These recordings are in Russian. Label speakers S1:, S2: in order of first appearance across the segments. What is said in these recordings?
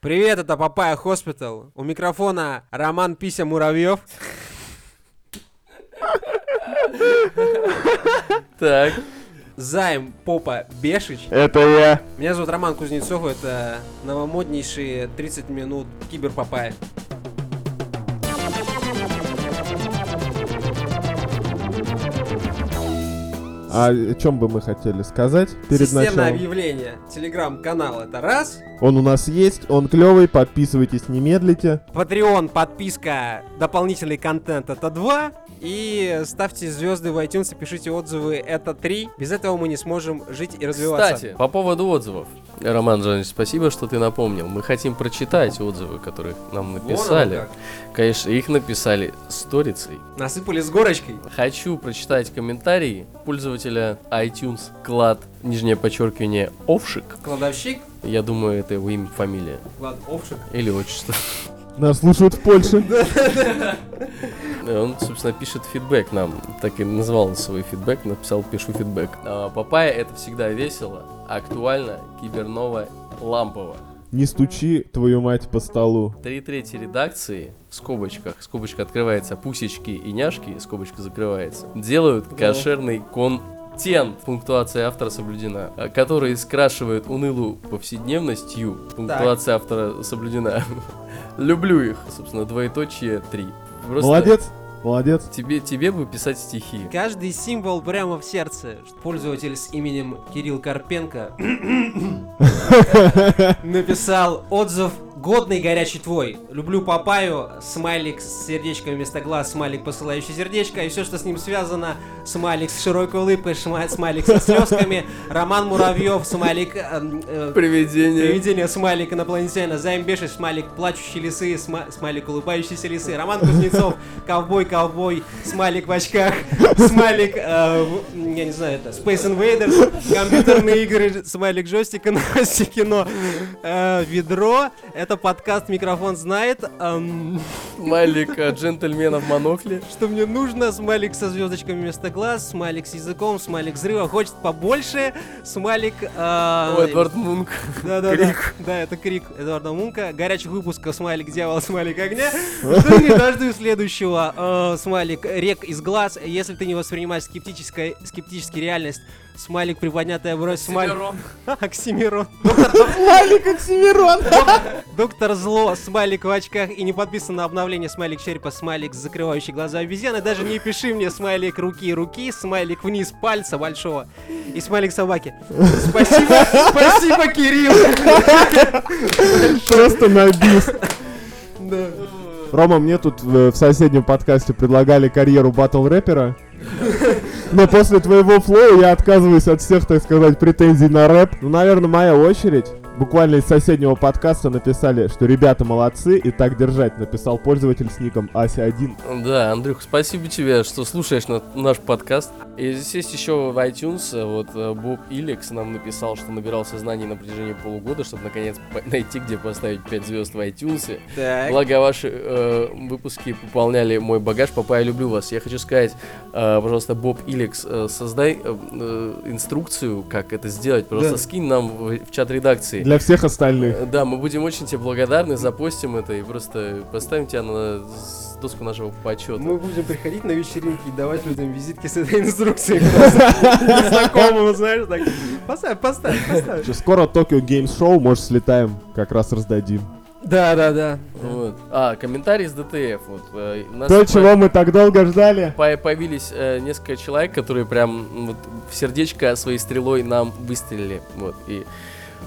S1: Привет, это Папая Хоспитал. У микрофона Роман Пися Муравьев.
S2: Так.
S1: Займ Попа Бешич.
S3: Это я.
S1: Меня зовут Роман Кузнецов, это новомоднейшие 30 минут Кибер
S3: А о чем бы мы хотели сказать перед
S1: Системное
S3: началом?
S1: объявление. Телеграм-канал это раз.
S3: Он у нас есть, он клевый, подписывайтесь, не медлите.
S1: Patreon, подписка, дополнительный контент это два. И ставьте звезды в iTunes пишите отзывы это три. Без этого мы не сможем жить и развиваться.
S2: Кстати, по поводу отзывов. Роман Жанович, спасибо, что ты напомнил. Мы хотим прочитать отзывы, которые нам написали.
S1: как.
S2: Конечно, их написали сторицей.
S1: Насыпали с горочкой.
S2: Хочу прочитать комментарии пользователя iTunes клад, нижнее подчеркивание, Овшик.
S1: Кладовщик.
S2: Я думаю, это его имя, фамилия.
S1: Ладно, овшик.
S2: Или отчество.
S3: Нас слушают в Польше.
S2: Он, собственно, пишет фидбэк нам. Так и назвал свой фидбэк, написал «пишу фидбэк». А, Папайя — это всегда весело, актуально, киберново, лампово.
S3: Не стучи, твою мать, по столу.
S2: Три трети редакции, в скобочках, скобочка открывается, пусечки и няшки, скобочка закрывается, делают кошерный контент, пунктуация автора соблюдена, а, который скрашивает унылую повседневностью, пунктуация автора соблюдена. Люблю их, собственно, двоеточие три. Просто
S3: Молодец, молодец.
S2: Тебе, тебе бы писать стихи.
S1: Каждый символ прямо в сердце. Пользователь с именем Кирилл Карпенко написал отзыв Годный горячий твой. Люблю папаю. Смайлик с сердечком вместо глаз. Смайлик, посылающий сердечко. И все, что с ним связано. Смайлик с широкой улыбкой. Смайлик со слезками. Роман Муравьев. Смайлик... э, э,
S2: Привидение.
S1: Привидение, смайлик инопланетянина, Займ Бешич, смайлик плачущие лисы, сма- смайлик улыбающиеся лисы, Роман Кузнецов, ковбой, ковбой, смайлик в очках, смайлик, э, я не знаю, это Space Invaders, компьютерные игры, смайлик джойстик, новости кино, э, ведро, это подкаст «Микрофон знает», эм,
S2: Малик э, джентльмена в монокле.
S1: что мне нужно, смайлик со звездочками вместо глаз, смайлик с языком, смайлик взрыва, хочет побольше, смайлик... э,
S2: О, Эдвард Мунк.
S1: Да, да,
S2: Крик.
S1: да. Да, это крик Эдуарда Мунка. Горячих выпусков смайлик дьявол, смайлик огня. Жду не дождусь следующего. Э, смайлик рек из глаз. Если ты не воспринимаешь скептической, скептически реальность, смайлик приподнятая бровь, смайлик... Оксимирон.
S3: Смайлик Оксимирон.
S1: Доктор Зло, смайлик в очках и не подписан на обновление смайлик черепа, смайлик с закрывающей глаза обезьяны. Даже не пиши мне смайлик руки руки, смайлик вниз пальца большого и смайлик собаки. Спасибо, спасибо, Кирилл.
S3: Просто на бис. Рома, мне тут в соседнем подкасте предлагали карьеру батл рэпера. Но после твоего флоу я отказываюсь от всех, так сказать, претензий на рэп. Ну, наверное, моя очередь. Буквально из соседнего подкаста написали, что ребята молодцы и так держать, написал пользователь с ником Ася1.
S2: Да, Андрюх, спасибо тебе, что слушаешь на- наш подкаст. И здесь есть еще в iTunes, э, вот э, Боб Илекс нам написал, что набирался знаний на протяжении полугода, чтобы наконец найти, где поставить 5 звезд в iTunes.
S1: Так.
S2: Благо ваши э, выпуски пополняли мой багаж. Папа, я люблю вас. Я хочу сказать, э, пожалуйста, Боб Илекс, э, создай э, э, инструкцию, как это сделать. Просто
S1: Да.
S2: скинь нам в, в чат редакции.
S3: Для всех остальных.
S2: Э, Да, мы будем очень тебе благодарны, запостим это и просто поставим тебя на доску нашего почета.
S1: Мы будем приходить на вечеринки и давать людям визитки с этой инструкцией. Знакомым, знаешь, так. Поставь, поставь, поставь.
S3: Скоро Tokyo Games Show, может, слетаем, как раз раздадим.
S1: Да, да, да.
S2: Вот. А, комментарий с DTF. Вот, э, нас
S3: То,
S2: по-
S3: чего мы так долго ждали.
S2: по- появились э, несколько человек, которые прям вот, в сердечко своей стрелой нам выстрелили. Вот, и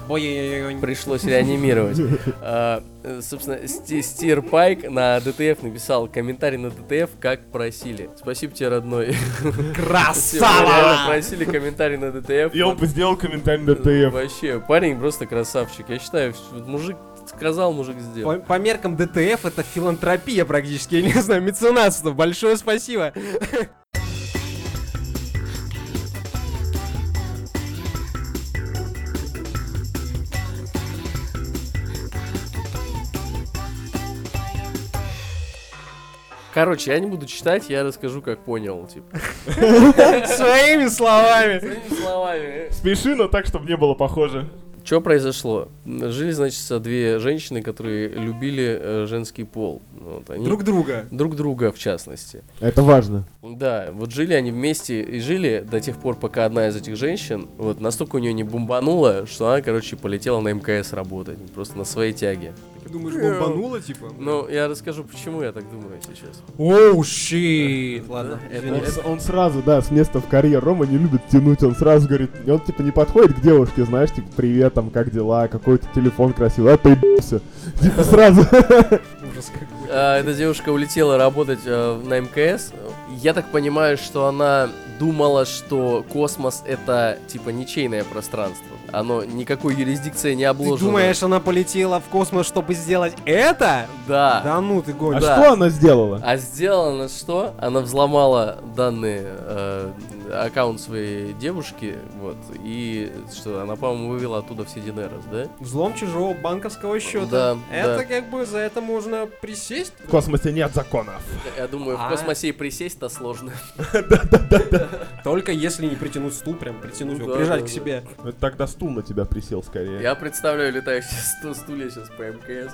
S1: Ой-ой-ой.
S2: пришлось реанимировать. А, Собственно, Сти- Steerpike на DTF написал комментарий на DTF, как просили. Спасибо тебе, родной.
S1: Красава!
S2: просили комментарий на
S3: DTF. Он бы сделал комментарий на DTF.
S2: Вообще, парень просто красавчик. Я считаю, мужик сказал, мужик сделал.
S1: По, по меркам DTF это филантропия практически, я не знаю, меценатство. Большое спасибо.
S2: Короче, я не буду читать, я расскажу, как понял, типа.
S1: Своими словами.
S2: Своими словами.
S3: Спеши, но так, чтобы не было похоже.
S2: Что произошло? Жили, значит, две женщины, которые любили э, женский пол. Вот, они...
S1: Друг друга.
S2: Друг друга, в частности.
S3: Это важно.
S2: Да, вот жили они вместе и жили до тех пор, пока одна из этих женщин, вот настолько у нее не бомбанула, что она, короче, полетела на МКС работать. Просто на своей тяге.
S1: Думаешь, бомбануло, типа?
S2: Ну, я расскажу, почему я так думаю сейчас.
S1: Оу, щит. Ладно,
S2: Это-
S3: Он, он сразу, да, с места в карьер. Рома не любит тянуть, он сразу говорит, он типа не подходит к девушке, знаешь, типа, привет, там, как дела, какой-то телефон красивый, а поебался. Типа сразу.
S1: Ужас какой.
S2: А, эта девушка улетела работать э, на МКС. Я так понимаю, что она думала, что космос это типа ничейное пространство. Оно никакой юрисдикцией не
S1: Ты
S2: обложено.
S1: думаешь, она полетела в космос, чтобы сделать это?
S2: Да.
S1: Да ну ты
S3: А
S1: гонишь.
S2: Да.
S3: что она сделала?
S2: А сделала она что? Она взломала данные э, аккаунт своей девушки, вот, и что, она, по-моему, вывела оттуда все Динерос, да?
S1: Взлом чужого банковского счета.
S2: Да,
S1: Это
S2: да.
S1: как бы за это можно присесть.
S3: В космосе нет законов.
S2: Я думаю, в
S1: А.
S2: космосе и присесть-то сложно.
S1: Только если не притянуть стул, прям притянуть
S2: Ну
S1: его, прижать к себе.
S3: Это тогда стул на тебя присел скорее.
S2: Я представляю летающие сту- стулья сейчас по МКС.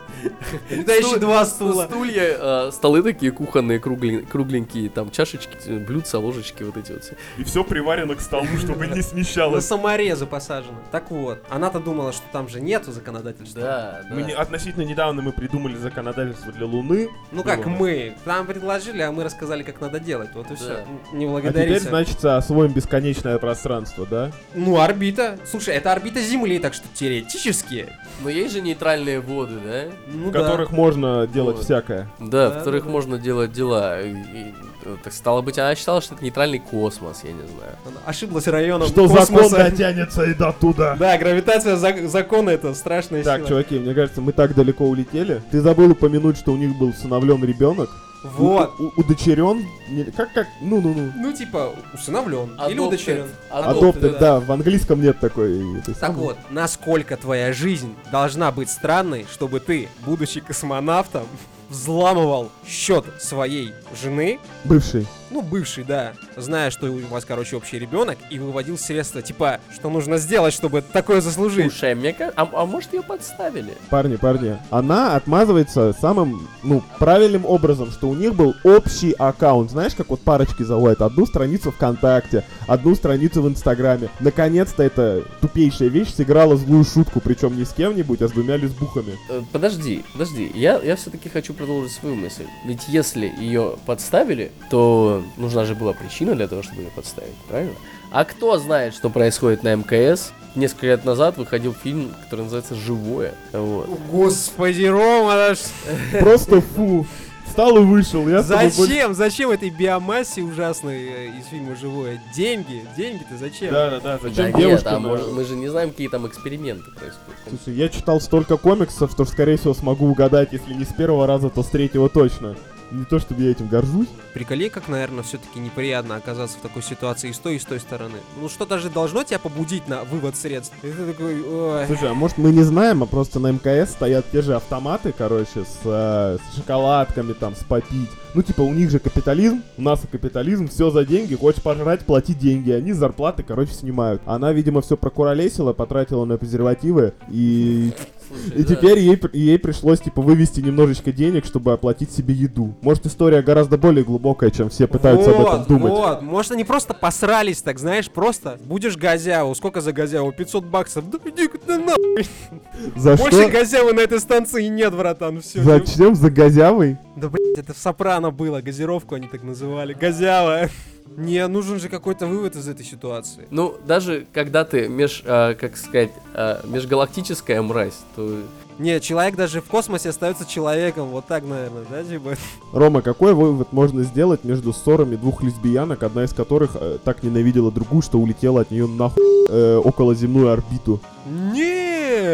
S1: Летающие два
S2: стул-
S1: стула.
S2: Стулья, э, столы такие кухонные, круглен- кругленькие, там чашечки, блюдца, ложечки, вот эти вот все.
S3: Все приварено к столу, чтобы не
S1: На
S3: смещалось.
S1: саморезы посажено. Так вот, она-то думала, что там же нету законодательства.
S2: Да, да.
S3: Мы не- относительно недавно мы придумали законодательство для Луны.
S1: Ну как мы? Нам предложили, а мы рассказали, как надо делать. Вот и все.
S2: Да.
S1: Не
S3: А
S1: благодарите.
S3: теперь, значит, освоим бесконечное пространство, да?
S1: Ну, орбита. Слушай, это орбита Земли, так что теоретически.
S2: Но есть же нейтральные воды, да?
S1: Ну
S3: В
S1: да.
S3: которых можно делать
S2: Вот.
S3: всякое.
S2: Да,
S1: Да,
S2: в которых
S1: да, да.
S2: можно делать дела. И, и, так стало быть, она считала, что это нейтральный космос, я не знаю.
S1: Она ошиблась районом
S3: Что закон
S1: космоса.
S3: дотянется и до туда.
S1: Да, гравитация зак- закона это страшная
S3: Так,
S1: сила.
S3: чуваки, мне кажется, мы так далеко улетели. Ты забыл упомянуть, что у них был усыновлен ребенок.
S1: Вот.
S3: У- у- удочерен. Не- Как, как? Ну-ну-ну.
S1: Ну, типа, усыновлен. Или
S2: Adopted.
S1: удочерен.
S3: Adopted, да. в английском нет такой.
S1: Так
S3: самой.
S1: вот, насколько твоя жизнь должна быть странной, чтобы ты, будучи космонавтом, взламывал счет своей жены,
S3: Бывший.
S1: Ну, бывший, да, зная, что у вас, короче, общий ребенок, и выводил средства, типа, что нужно сделать, чтобы такое заслужить.
S2: Слушай, мне ка- а, а может ее подставили?
S3: Парни, парни. Она отмазывается самым, ну, правильным образом, что у них был общий аккаунт. Знаешь, как вот парочки заводят одну страницу ВКонтакте, одну страницу в Инстаграме. Наконец-то эта тупейшая вещь сыграла злую шутку, причем не с кем-нибудь, а с двумя лесбухами.
S2: Э, Подожди, подожди, я, я все-таки хочу продолжить свою мысль. Ведь если ее подставили, то нужна же была причина для того, чтобы ее подставить, правильно? А кто знает, что происходит на МКС? Несколько лет назад выходил фильм, который называется «Живое». Вот.
S1: Господи, Рома, да ш-
S3: Просто фу. Встал и вышел. Я
S1: зачем, зачем этой биомассе ужасной э, из фильма «Живое»? Деньги, деньги-то зачем?
S3: Да, да, да.
S2: Да
S3: Зачем
S2: нет,
S3: девушка?
S2: а может, мы же не знаем, какие там эксперименты происходят.
S3: Слушай, я читал столько комиксов, что, скорее всего, смогу угадать, если не с первого раза, то с третьего точно. Не то, чтобы я этим горжусь.
S1: Приколи, как, наверное, все-таки неприятно оказаться в такой ситуации и с той, и с той стороны. Ну что-то же должно тебя побудить на вывод средств. И ты такой, ой.
S3: Слушай, а может мы не знаем, а просто на МКС стоят те же автоматы, короче, с, э, с шоколадками там, с попить. Ну, типа, у них же капитализм, у нас и капитализм, все за деньги, хочешь пожрать, плати деньги. Они зарплаты, короче, снимают. Она, видимо, все прокуролесила, потратила на презервативы, и,
S2: Слушай,
S3: и
S2: да.
S3: теперь ей, ей пришлось, типа, вывести немножечко денег, чтобы оплатить себе еду. Может, история гораздо более глубокая, чем все пытаются об этом
S1: вот,
S3: думать.
S1: вот, может они просто посрались, так знаешь, просто будешь газяву, сколько за газяву? 500 баксов? Да иди ты нахуй,
S3: За
S1: больше
S3: что?
S1: газявы на этой станции нет, братан, все.
S3: Зачем за газявой?
S1: Да блять, это в Сопрано было, газировку они так называли, газява. Не, нужен же какой-то вывод из этой ситуации.
S2: Ну, даже когда ты меж, а, как сказать, а, межгалактическая мразь, то
S1: Не, человек даже в космосе остается человеком, вот так, наверное, да, типа?
S3: Рома, какой вывод можно сделать между ссорами двух лесбиянок, одна из которых э, так ненавидела другую, что улетела от нее нахуй э, околоземную орбиту?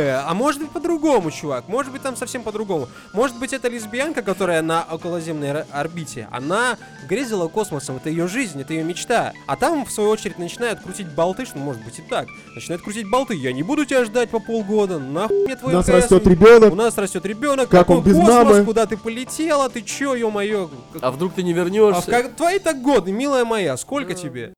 S1: Не, а может быть по-другому, чувак. Может быть там совсем по-другому. Может быть это лесбиянка, которая на околоземной ор- орбите. Она грезила космосом, это ее жизнь, это ее мечта. А там, в свою очередь, начинают крутить болты, что может быть и так. Начинают крутить болты. Я не буду тебя ждать по полгода. Нахуй мне
S3: У
S1: твой
S3: нас
S1: МКС,
S3: растет
S1: У
S3: ребенок.
S1: нас растет ребенок.
S3: Как он
S1: какой
S3: без
S1: космос,
S3: мамы?
S1: Куда ты полетела? Ты чё, ё-моё? Как-
S2: а вдруг ты не
S1: А в
S2: вернешься?
S1: как... твои так годы, милая моя, сколько
S2: Да.
S1: тебе?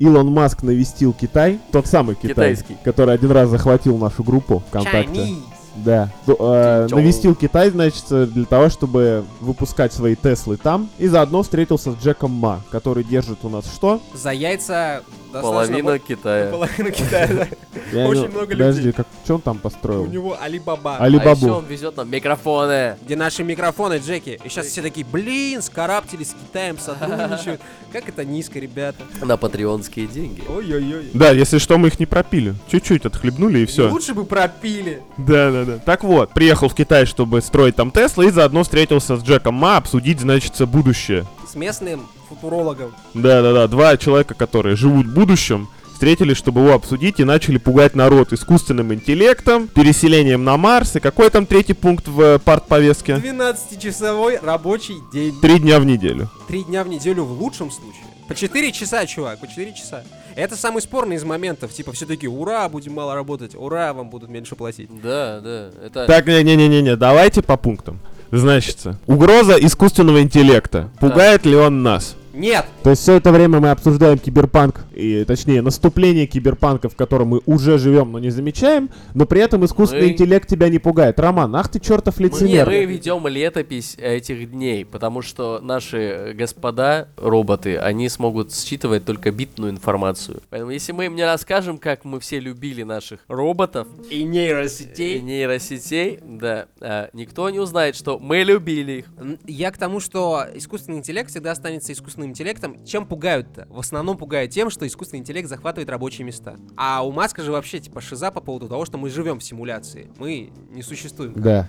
S3: Илон Маск навестил Китай, тот самый Китай,
S2: Китайский.
S3: который один раз захватил нашу группу ВКонтакте.
S1: Chinese.
S3: Да. Ду- э, навестил Китай, значит, для того, чтобы выпускать свои Теслы там. И заодно встретился с Джеком Ма, который держит у нас что?
S1: За яйца
S2: Половина Китая.
S1: Половина Китая, да. Очень много
S3: Подожди,
S1: людей.
S3: как, что он там построил?
S1: У него Алибаба.
S2: А
S3: Алибабу.
S2: еще он везет нам микрофоны.
S1: Где наши микрофоны, Джеки. И сейчас все такие, блин, скараптились с Китаем, сотрудничают. Как это низко, ребята.
S2: На патреонские деньги.
S1: Ой-ой-ой.
S3: Да, если что, мы их не пропили. Чуть-чуть отхлебнули и все.
S1: Лучше бы пропили.
S3: Да, да, да. Так вот, приехал в Китай, чтобы строить там Тесла, и заодно встретился с Джеком Ма, обсудить, значит, будущее.
S1: С местным футурологом.
S3: Да, да, да. Два человека, которые живут в будущем, встретились, чтобы его обсудить, и начали пугать народ искусственным интеллектом, переселением на Марс. И какой там третий пункт в э, партповестке?
S1: 12-часовой рабочий день.
S3: Три дня в неделю.
S1: Три дня в неделю в лучшем случае. По 4 часа, чувак, по 4 часа. Это самый спорный из моментов. Типа, все такие, ура, будем мало работать, ура, вам будут меньше платить.
S2: Да, да. Это
S3: Так, не-не-не-не, давайте по пунктам. Значит, угроза искусственного интеллекта. Пугает ли он нас?
S1: Нет!
S3: То есть все это время мы обсуждаем киберпанк, и точнее наступление киберпанка, в котором мы уже живем, но не замечаем, но при этом искусственный
S2: Мы-
S3: интеллект тебя не пугает. Роман, ах ты чертов
S2: Мы,
S3: лицемер.
S2: мы ведем летопись этих дней, потому что наши э, господа, роботы, они смогут считывать только битную информацию. Поэтому если мы им не расскажем, как мы все любили наших роботов
S1: И
S2: и
S1: нейросетей.
S2: нейросетей, да, а, никто не узнает, что мы любили их.
S1: Я к тому, что искусственный интеллект всегда останется искусственным интеллектом. Чем пугают-то? В основном пугают тем, что искусственный интеллект захватывает рабочие места. А у Маска же вообще типа шиза по поводу того, что мы живем в симуляции. Мы не существуем.
S3: Да.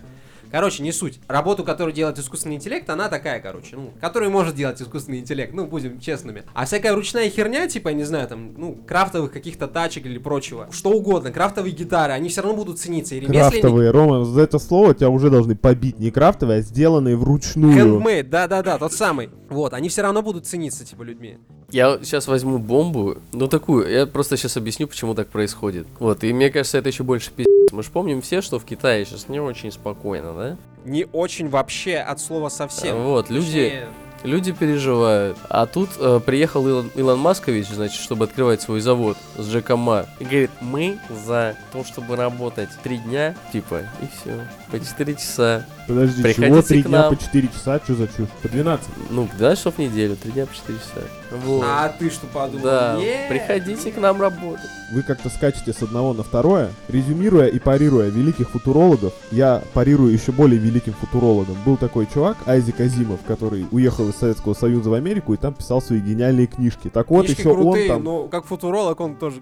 S1: Короче, не суть. Работу, которую делает искусственный интеллект, она такая, короче, ну, которую может делать искусственный интеллект, ну, будем честными. А всякая ручная херня, типа, я не знаю, там, ну, крафтовых каких-то тачек или прочего, что угодно, крафтовые гитары, они все равно будут цениться. И.
S3: Крафтовые, Рома, за это слово тебя уже должны побить. Не крафтовые, а сделанные вручную.
S1: Handmade, да-да-да, тот самый. Вот, они все равно будут цениться, типа, людьми.
S2: Я сейчас возьму бомбу, ну такую, я просто сейчас объясню, почему так происходит. Вот, и мне кажется, это еще больше пиздец. Мы же помним все, что в Китае сейчас не очень спокойно, да?
S1: Не очень вообще от слова совсем.
S2: Вот, люди,
S1: Точнее,
S2: люди переживают. А тут э, приехал Илон, Илон Маскович, значит, чтобы открывать свой завод с Джеком Ма. И говорит, мы за то, чтобы работать три дня, типа, и все, по 4 часа.
S3: Подожди, чего
S2: Приходите
S3: три
S2: к
S3: дня
S2: нам.
S3: по 4 часа? Что за чушь? По 12.
S2: Ну, да, что в неделю, три дня по 4 часа. Вот.
S1: А ты что подумал?
S2: да,
S1: Нет.
S2: приходите к нам работать.
S3: Вы как-то скачете с одного на второе, резюмируя и парируя великих футурологов, я парирую еще более великим футурологом. Был такой чувак, Айзек Азимов, который уехал из Советского Союза в Америку и там писал свои гениальные книжки. Так вот,
S1: Книжки
S3: еще
S1: крутые,
S3: он там...
S1: но как футуролог он тоже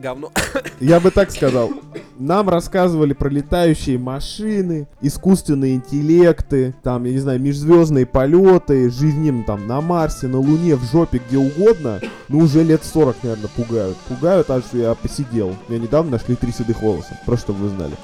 S1: говно.
S3: Я бы так сказал. Нам рассказывали про летающие машины, искусственные интеллекты, там, я не знаю, межзвездные полеты, жизнь там на Марсе, на Луне, в жопе, где угодно. Ну, уже лет 40, наверное, пугают. Пугают, аж я посидел. Меня недавно нашли три седых волоса. Просто чтобы вы знали.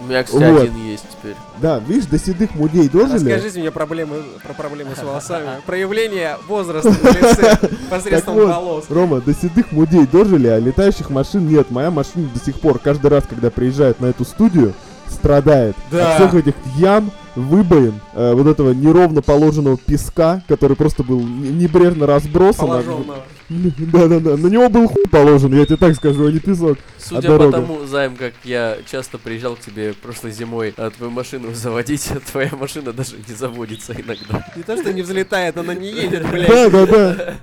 S2: У меня, кстати,
S3: Вот.
S2: один есть теперь.
S3: Да, видишь, до седых мудей дожили.
S1: Расскажите мне проблемы, про проблемы с волосами. Проявление возраста на лице посредством
S3: вот,
S1: волос.
S3: Рома, до седых мудей дожили, а летающих машин нет. Моя машина до сих пор, каждый раз, когда приезжает на эту студию, страдает
S1: Да.
S3: от всех этих ям, выбоин, э, вот этого неровно положенного песка, который просто был небрежно разбросан.
S1: Положенного.
S3: Да-да-да, на него был хуй положен, я тебе так скажу, а не песок.
S2: Судя по тому, Займ, как я часто приезжал к тебе прошлой зимой, а твою машину заводить, а твоя машина даже не заводится иногда.
S1: Не то, что не взлетает, она не едет, блядь.
S3: Да-да-да.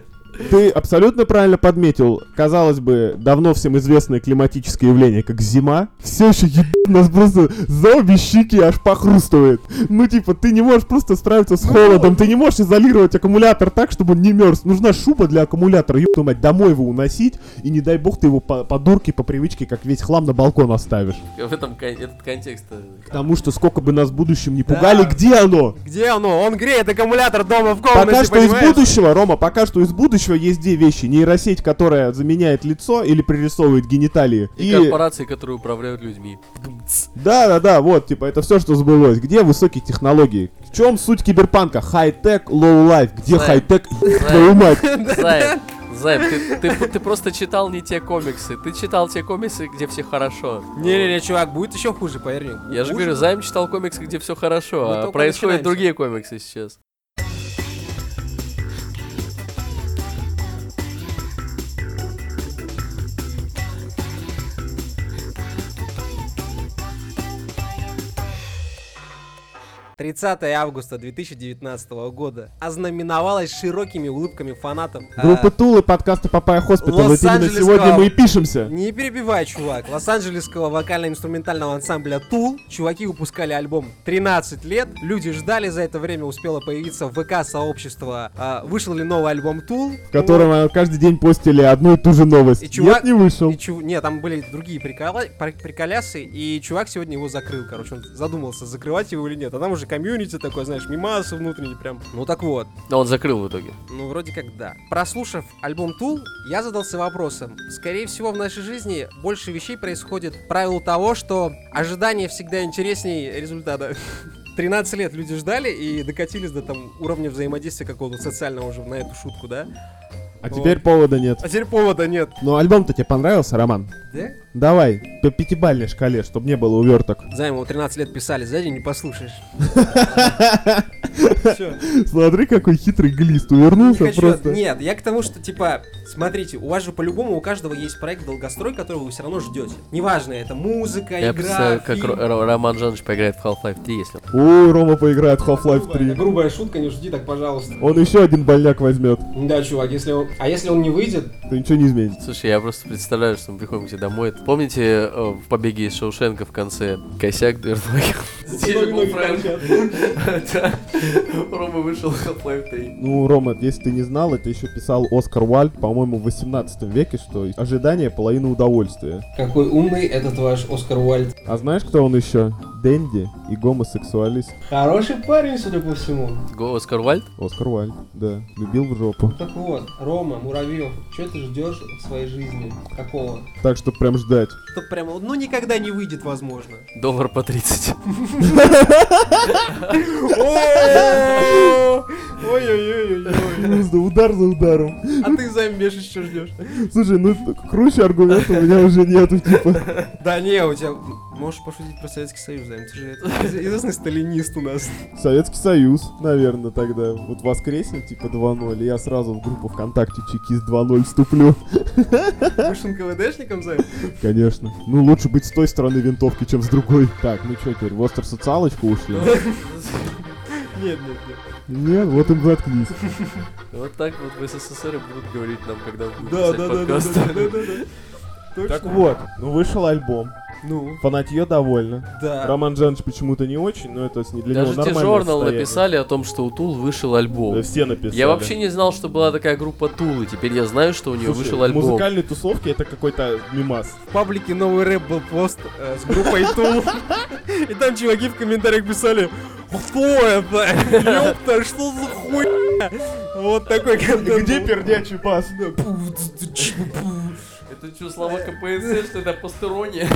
S3: Ты абсолютно правильно подметил. Казалось бы, давно всем известное климатическое явление, как зима. Все еще ебать нас просто за обе щеки аж похрустывает. Ну, типа, ты не можешь просто справиться с холодом, ты не можешь изолировать аккумулятор так, чтобы он не мерз. Нужна шуба для аккумулятора, ёб твою мать, домой его уносить, и не дай бог ты его по, по дурке, по привычке, как весь хлам на балкон оставишь.
S2: В этом кон- этот контекст. э,
S3: Потому что сколько бы нас в будущем не
S1: Да.
S3: пугали, где оно?
S1: Где оно? Он греет аккумулятор дома в комнате,
S3: Пока что из
S1: понимаешь?
S3: будущего, Рома, пока что из будущего есть две вещи. Нейросеть, которая заменяет лицо или пририсовывает гениталии.
S2: И,
S3: И,
S2: корпорации, которые управляют людьми.
S3: да, да, да, вот, типа, это все, что сбылось. Где высокие технологии? В чем суть киберпанка? High-tech, low-life. Где хай-тек, твою мать?
S2: Займ, Займ, ты, ты- ты просто читал не те комиксы. Ты читал те комиксы, где все хорошо.
S1: Не-не-не, чувак, будет еще хуже, поверь мне.
S2: Я же
S1: Хуже.
S2: говорю, Займ читал комиксы, где все хорошо,
S1: Мы
S2: а происходят
S1: начинаем
S2: другие комиксы сейчас.
S1: 30 августа 2019 года ознаменовалась широкими улыбками фанатов. а,
S3: Группа Tool и подкаста Papaya Hospital. Вот именно сегодня мы и пишемся.
S1: Не перебивай, чувак. Лос-Анджелесского вокально-инструментального ансамбля Tool. Чуваки выпускали альбом 13 лет. Люди ждали, за это время успело появиться в ВК сообщество. а, вышел ли новый альбом Tool?
S3: В котором э, каждый день постили одну и ту же новость.
S1: И чувак-
S3: Нет, не вышел.
S1: И чу- Не, там были другие прикола- пр- приколясы, и чувак сегодня его закрыл, короче, он задумался, закрывать его или нет. А там уже комьюнити такой, знаешь, мимасы внутренний прям. Ну так вот,
S2: Но он закрыл в итоге.
S1: ну вроде как да. Прослушав альбом Tool, я задался вопросом. Скорее всего, в нашей жизни больше вещей происходит по правилу того, что ожидание всегда интереснее результата. 13 лет люди ждали и докатились до там уровня взаимодействия какого-то социального уже на эту шутку, да?
S3: А теперь повода нет.
S1: А теперь повода нет.
S3: Ну, альбом-то тебе понравился, Роман?
S1: Да?
S3: Давай, по пятибалльной шкале, чтобы не было уверток.
S1: За ему 13 лет писали, сзади не послушаешь.
S3: Смотри, какой хитрый глист. Увернулся просто.
S1: Нет, я к тому, что, типа, смотрите, у вас же по-любому у каждого есть проект долгострой, которого вы все равно ждете. Неважно, это музыка,
S2: Я
S1: игра,
S2: представляю, как Роман Жанович поиграет в Half-Life 3, если...
S3: Ой, Рома поиграет в Half-Life
S1: Грубая,
S3: 3.
S1: грубая шутка, не жди так, пожалуйста.
S3: Он еще один больняк возьмет.
S1: Да, чувак, если он... А если он не выйдет,
S3: То ничего не изменится.
S2: Слушай, я просто представляю, что мы приходим к тебе домой. Помните э, в «Побеге из Шоушенка» в конце косяк дверной? Рома вышел Half-Life 3.
S3: Ну, Рома, если ты не знал, это еще писал Оскар Уальд, по-моему, в 18 веке, что ожидание половина удовольствия.
S1: Какой умный этот ваш Оскар Уальд.
S3: А знаешь, кто он еще? Дэнди и гомосексуалист.
S1: Хороший парень, судя по всему.
S2: Го Оскар Вальд?
S3: Оскар Уальд, да. Любил в жопу.
S1: Так вот, Рома, Муравьев, что ты ждешь в своей жизни? Какого?
S3: Так что прям ждать.
S1: Что прямо, ну никогда не выйдет, возможно.
S2: Доллар по 30.
S3: удар за ударом.
S1: А ты замеш что ждешь?
S3: Слушай, ну круче аргумент у меня уже нету, типа.
S1: Да не, у тебя... Можешь пошутить про Советский Союз, да? Ты же известный сталинист у нас.
S3: Советский Союз, наверное, тогда. Вот воскреснет, типа 2-0, и я сразу в группу ВКонтакте Чекист 2-0 вступлю.
S1: Будешь НКВДшником, Займ?
S3: Конечно. Ну, лучше быть с той стороны винтовки, чем с другой. Так, ну что теперь, в остро-социалочку ушли?
S1: Нет, нет, нет.
S3: Нет, вот им заткнись.
S2: Вот так вот в СССР и будут говорить нам, когда будут
S1: Да, да, да, да,
S2: подкаст.
S1: да, да, да, да. Точно.
S3: Так вот, ну вышел альбом.
S1: Ну,
S3: Фанатье довольна.
S1: да.
S3: Роман Джанович почему-то не очень, но это с- не для
S2: Даже
S3: него
S2: те
S3: нормальное
S2: журнал
S3: состояние.
S2: написали о том, что у Тул вышел альбом.
S3: Да, все написали.
S2: Я вообще не знал, что была такая группа Тул, и теперь я знаю, что у нее
S3: Слушай,
S2: вышел
S3: в
S2: альбом.
S3: музыкальной тусовке это какой-то мимас.
S1: В паблике новый рэп был пост э, с группой Тул. И там чуваки в комментариях писали, кто это? Ёпта, что за хуйня? Вот такой контент. был.
S3: пердячий бас?
S2: Это что, слова КПСС, что это постерония?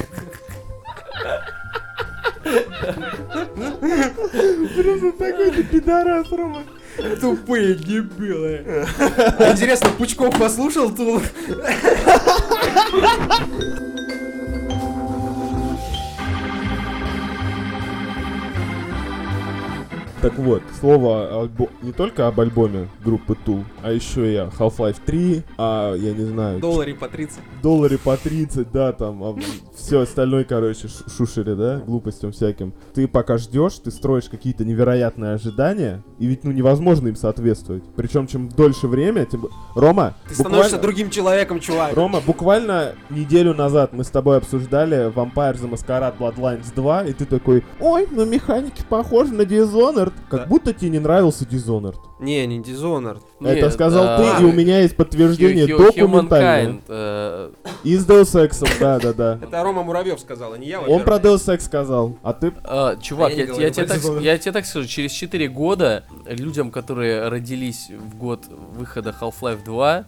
S3: Такой ты пидорас, Рома.
S1: Тупые дебилы. А Интересно, Пучков послушал Тул?
S3: Так вот, слово альбо- не только об альбоме группы Tool, а еще и Half-Life 3, а я не знаю,
S1: Долларе по 30.
S3: долларе по 30, да, там, все остальное, короче, ш- шушере, да, глупостям всяким. Ты пока ждешь, ты строишь какие-то невероятные ожидания, и ведь, ну, невозможно им соответствовать. Причем, чем дольше время, тем... Рома,
S1: Ты становишься
S3: буквально-
S1: другим человеком, чувак.
S3: Рома, буквально неделю назад мы с тобой обсуждали Vampire the Masquerade Bloodlines 2, и ты такой, ой, ну механики похожи на Dishonored. Как
S1: Да.
S3: будто тебе не нравился Dishonored.
S1: Не, не Dishonored.
S3: Это сказал
S2: а,
S3: ты, и у меня есть подтверждение
S2: Hu- Hu-
S3: документальное.
S2: Humankind, э,
S3: И с Deus Ex, да-да-да.
S1: Это Рома Муравьев сказал, а не я.
S3: Он про
S1: во-первых.
S3: Deus Ex сказал, а ты...
S2: а, чувак,
S1: А я не
S2: я,
S1: говорю
S2: я тебе
S1: про
S2: так,
S1: Dishonored.
S2: я тебе так скажу, через 4 года людям, которые родились в год выхода Half-Life 2, м,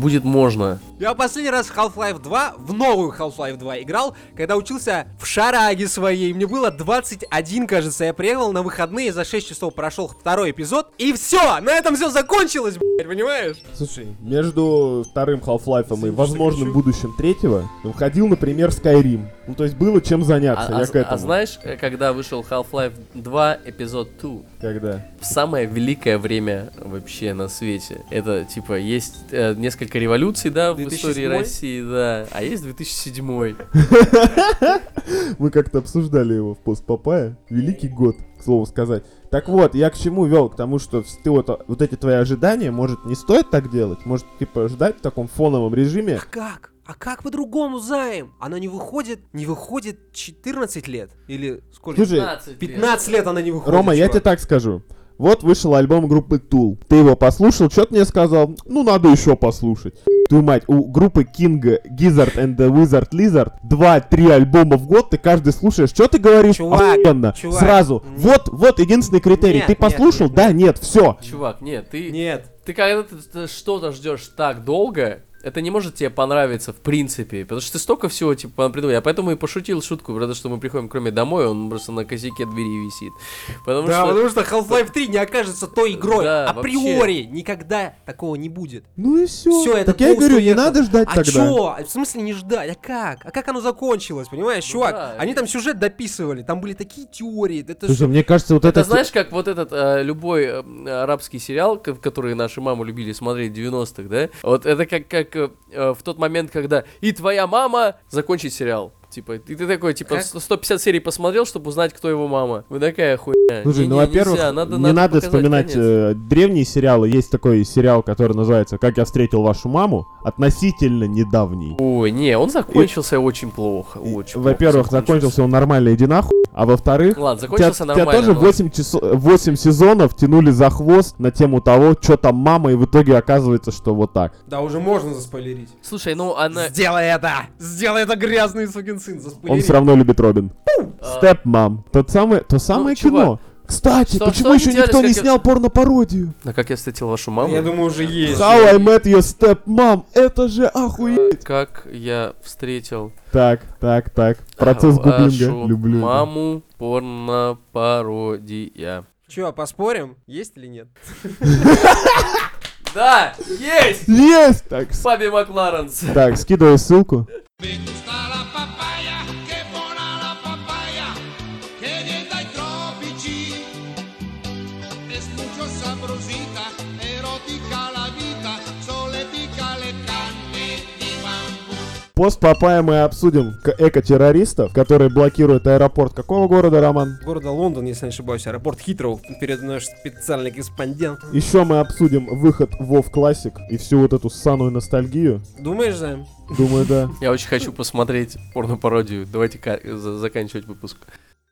S2: будет можно.
S1: Я последний раз в Half-Life 2, в новую Half-Life 2 играл, когда учился в шараге своей. Мне было 21, кажется. Я приехал на выходные, за 6 часов прошел второй эпизод. И все! На этом все закончилось, блядь, понимаешь?
S3: Слушай, между вторым Half-Life и возможным будущим третьего выходил, например, Skyrim. Ну, то есть было чем
S2: А,
S3: заняться,
S2: а
S3: я
S2: з-
S3: к этому.
S2: а знаешь, э, когда вышел Half-Life 2, эпизод 2?
S3: Когда?
S2: в самое великое время вообще на свете. Это, типа, есть э, несколько революций, да, в
S1: 2007?
S2: истории России, да, а есть 2007.
S3: Мы как-то обсуждали его в пост Папая. Великий год. К слову сказать. Так вот, я к чему вел? К тому, что ты вот, вот эти твои ожидания, может, не стоит так делать? Может, типа, ждать в таком фоновом режиме?
S1: А как? А как по-другому, Заем? Она не выходит, не выходит 14 лет? Или сколько?
S3: Слушай,
S2: 15 лет.
S1: 15 лет она не выходит,
S3: Рома, я
S1: чувак.
S3: тебе так скажу. Вот вышел альбом группы Tool. Ты его послушал, что ты мне сказал? Ну, надо еще послушать. Твою мать, у группы King Gizzard and the Wizard Lizard 2-3 альбома в год, ты каждый слушаешь. Что ты говоришь?
S1: Чувак,
S3: Охуенно.
S1: чувак,
S3: Сразу.
S1: нет.
S3: Вот, вот единственный критерий.
S1: Нет,
S3: ты
S1: нет,
S3: послушал?
S1: нет,
S3: да, нет, все.
S2: Чувак, нет, ты...
S1: Нет.
S2: Ты когда ты что-то ждешь так долго, это не может тебе понравиться в принципе, потому что ты столько всего типа придумал. Я поэтому и пошутил шутку, то, что мы приходим к Роме домой, он просто на косяке двери висит. Потому
S1: да,
S2: что...
S1: потому что Half-Life 3 не окажется той игрой.
S2: Да,
S1: Априори никогда такого не будет.
S3: Ну и все.
S1: Всё, это
S3: так я говорю, не
S1: уехал.
S3: надо ждать
S1: А
S3: тогда.
S1: чё? В смысле не ждать? А как? А как оно закончилось, понимаешь, чувак?
S2: Ну да,
S1: Они там сюжет дописывали, там были такие теории. Это
S3: Слушай,
S1: ж-
S3: мне кажется, вот
S2: Это
S3: это...
S2: знаешь, как вот этот э, любой э, арабский сериал, ко- который наши мамы любили смотреть в 90-х, да? Вот это как, как в тот момент, когда и твоя мама закончить сериал. Типа, и ты такой, типа,
S1: Как?
S2: 150 серий посмотрел, чтобы узнать, кто его мама. Вы такая хуйня.
S3: Слушай, ну,
S2: Не-не,
S3: во-первых,
S2: нельзя, надо-
S3: не надо, вспоминать э, древние сериалы. Есть такой сериал, который называется «Как я встретил вашу маму», относительно недавний.
S2: Ой, не, он закончился очень плохо.
S3: И,
S2: Очень плохо
S3: Во-первых, закончился он нормально, иди нахуй. А во-вторых,
S2: Ладно,
S3: тебя,
S2: закончился
S3: тебя
S2: нормально.
S3: тоже
S2: но-
S3: 8, часов, 8 сезонов тянули за хвост на тему того, что там мама, и в итоге оказывается, что вот так.
S1: Да, уже можно заспойлерить.
S2: Слушай, ну она...
S1: Сделай это! Сделай это, грязный сукин сын, заспойлери.
S3: Он все равно любит Робин.
S2: а,
S3: Степ мам. Тот самый, то самое кино.
S2: чувак,
S3: Кстати,
S2: что-
S3: почему
S2: что
S3: еще
S2: делали
S3: никто не
S2: я-
S3: снял порно-пародию?
S2: А как я встретил вашу маму?
S1: Я думаю, уже есть.
S3: How I Met Your Step Mom. Это же охуеть.
S2: А, Как я встретил
S3: Так, так, так. Процесс гуглинга.
S2: вашу
S3: Люблю. это.
S2: маму порно-пародия.
S1: Че, поспорим? Есть или нет?
S2: Да, есть!
S3: Есть! Так, с-
S2: Фаби Макларенс.
S3: так, скидывай ссылку. Пост Папая мы обсудим эко-террористов, которые блокируют аэропорт какого города, Роман?
S1: Города Лондон, если не ошибаюсь, аэропорт Хитроу. Перед наш специальный корреспондент.
S3: Еще мы обсудим выход WoW Classic и всю вот эту ссаную ностальгию.
S1: Думаешь, Займ?
S3: Думаю, да.
S2: Я очень хочу посмотреть порно-пародию. Давайте ка- за- заканчивать выпуск.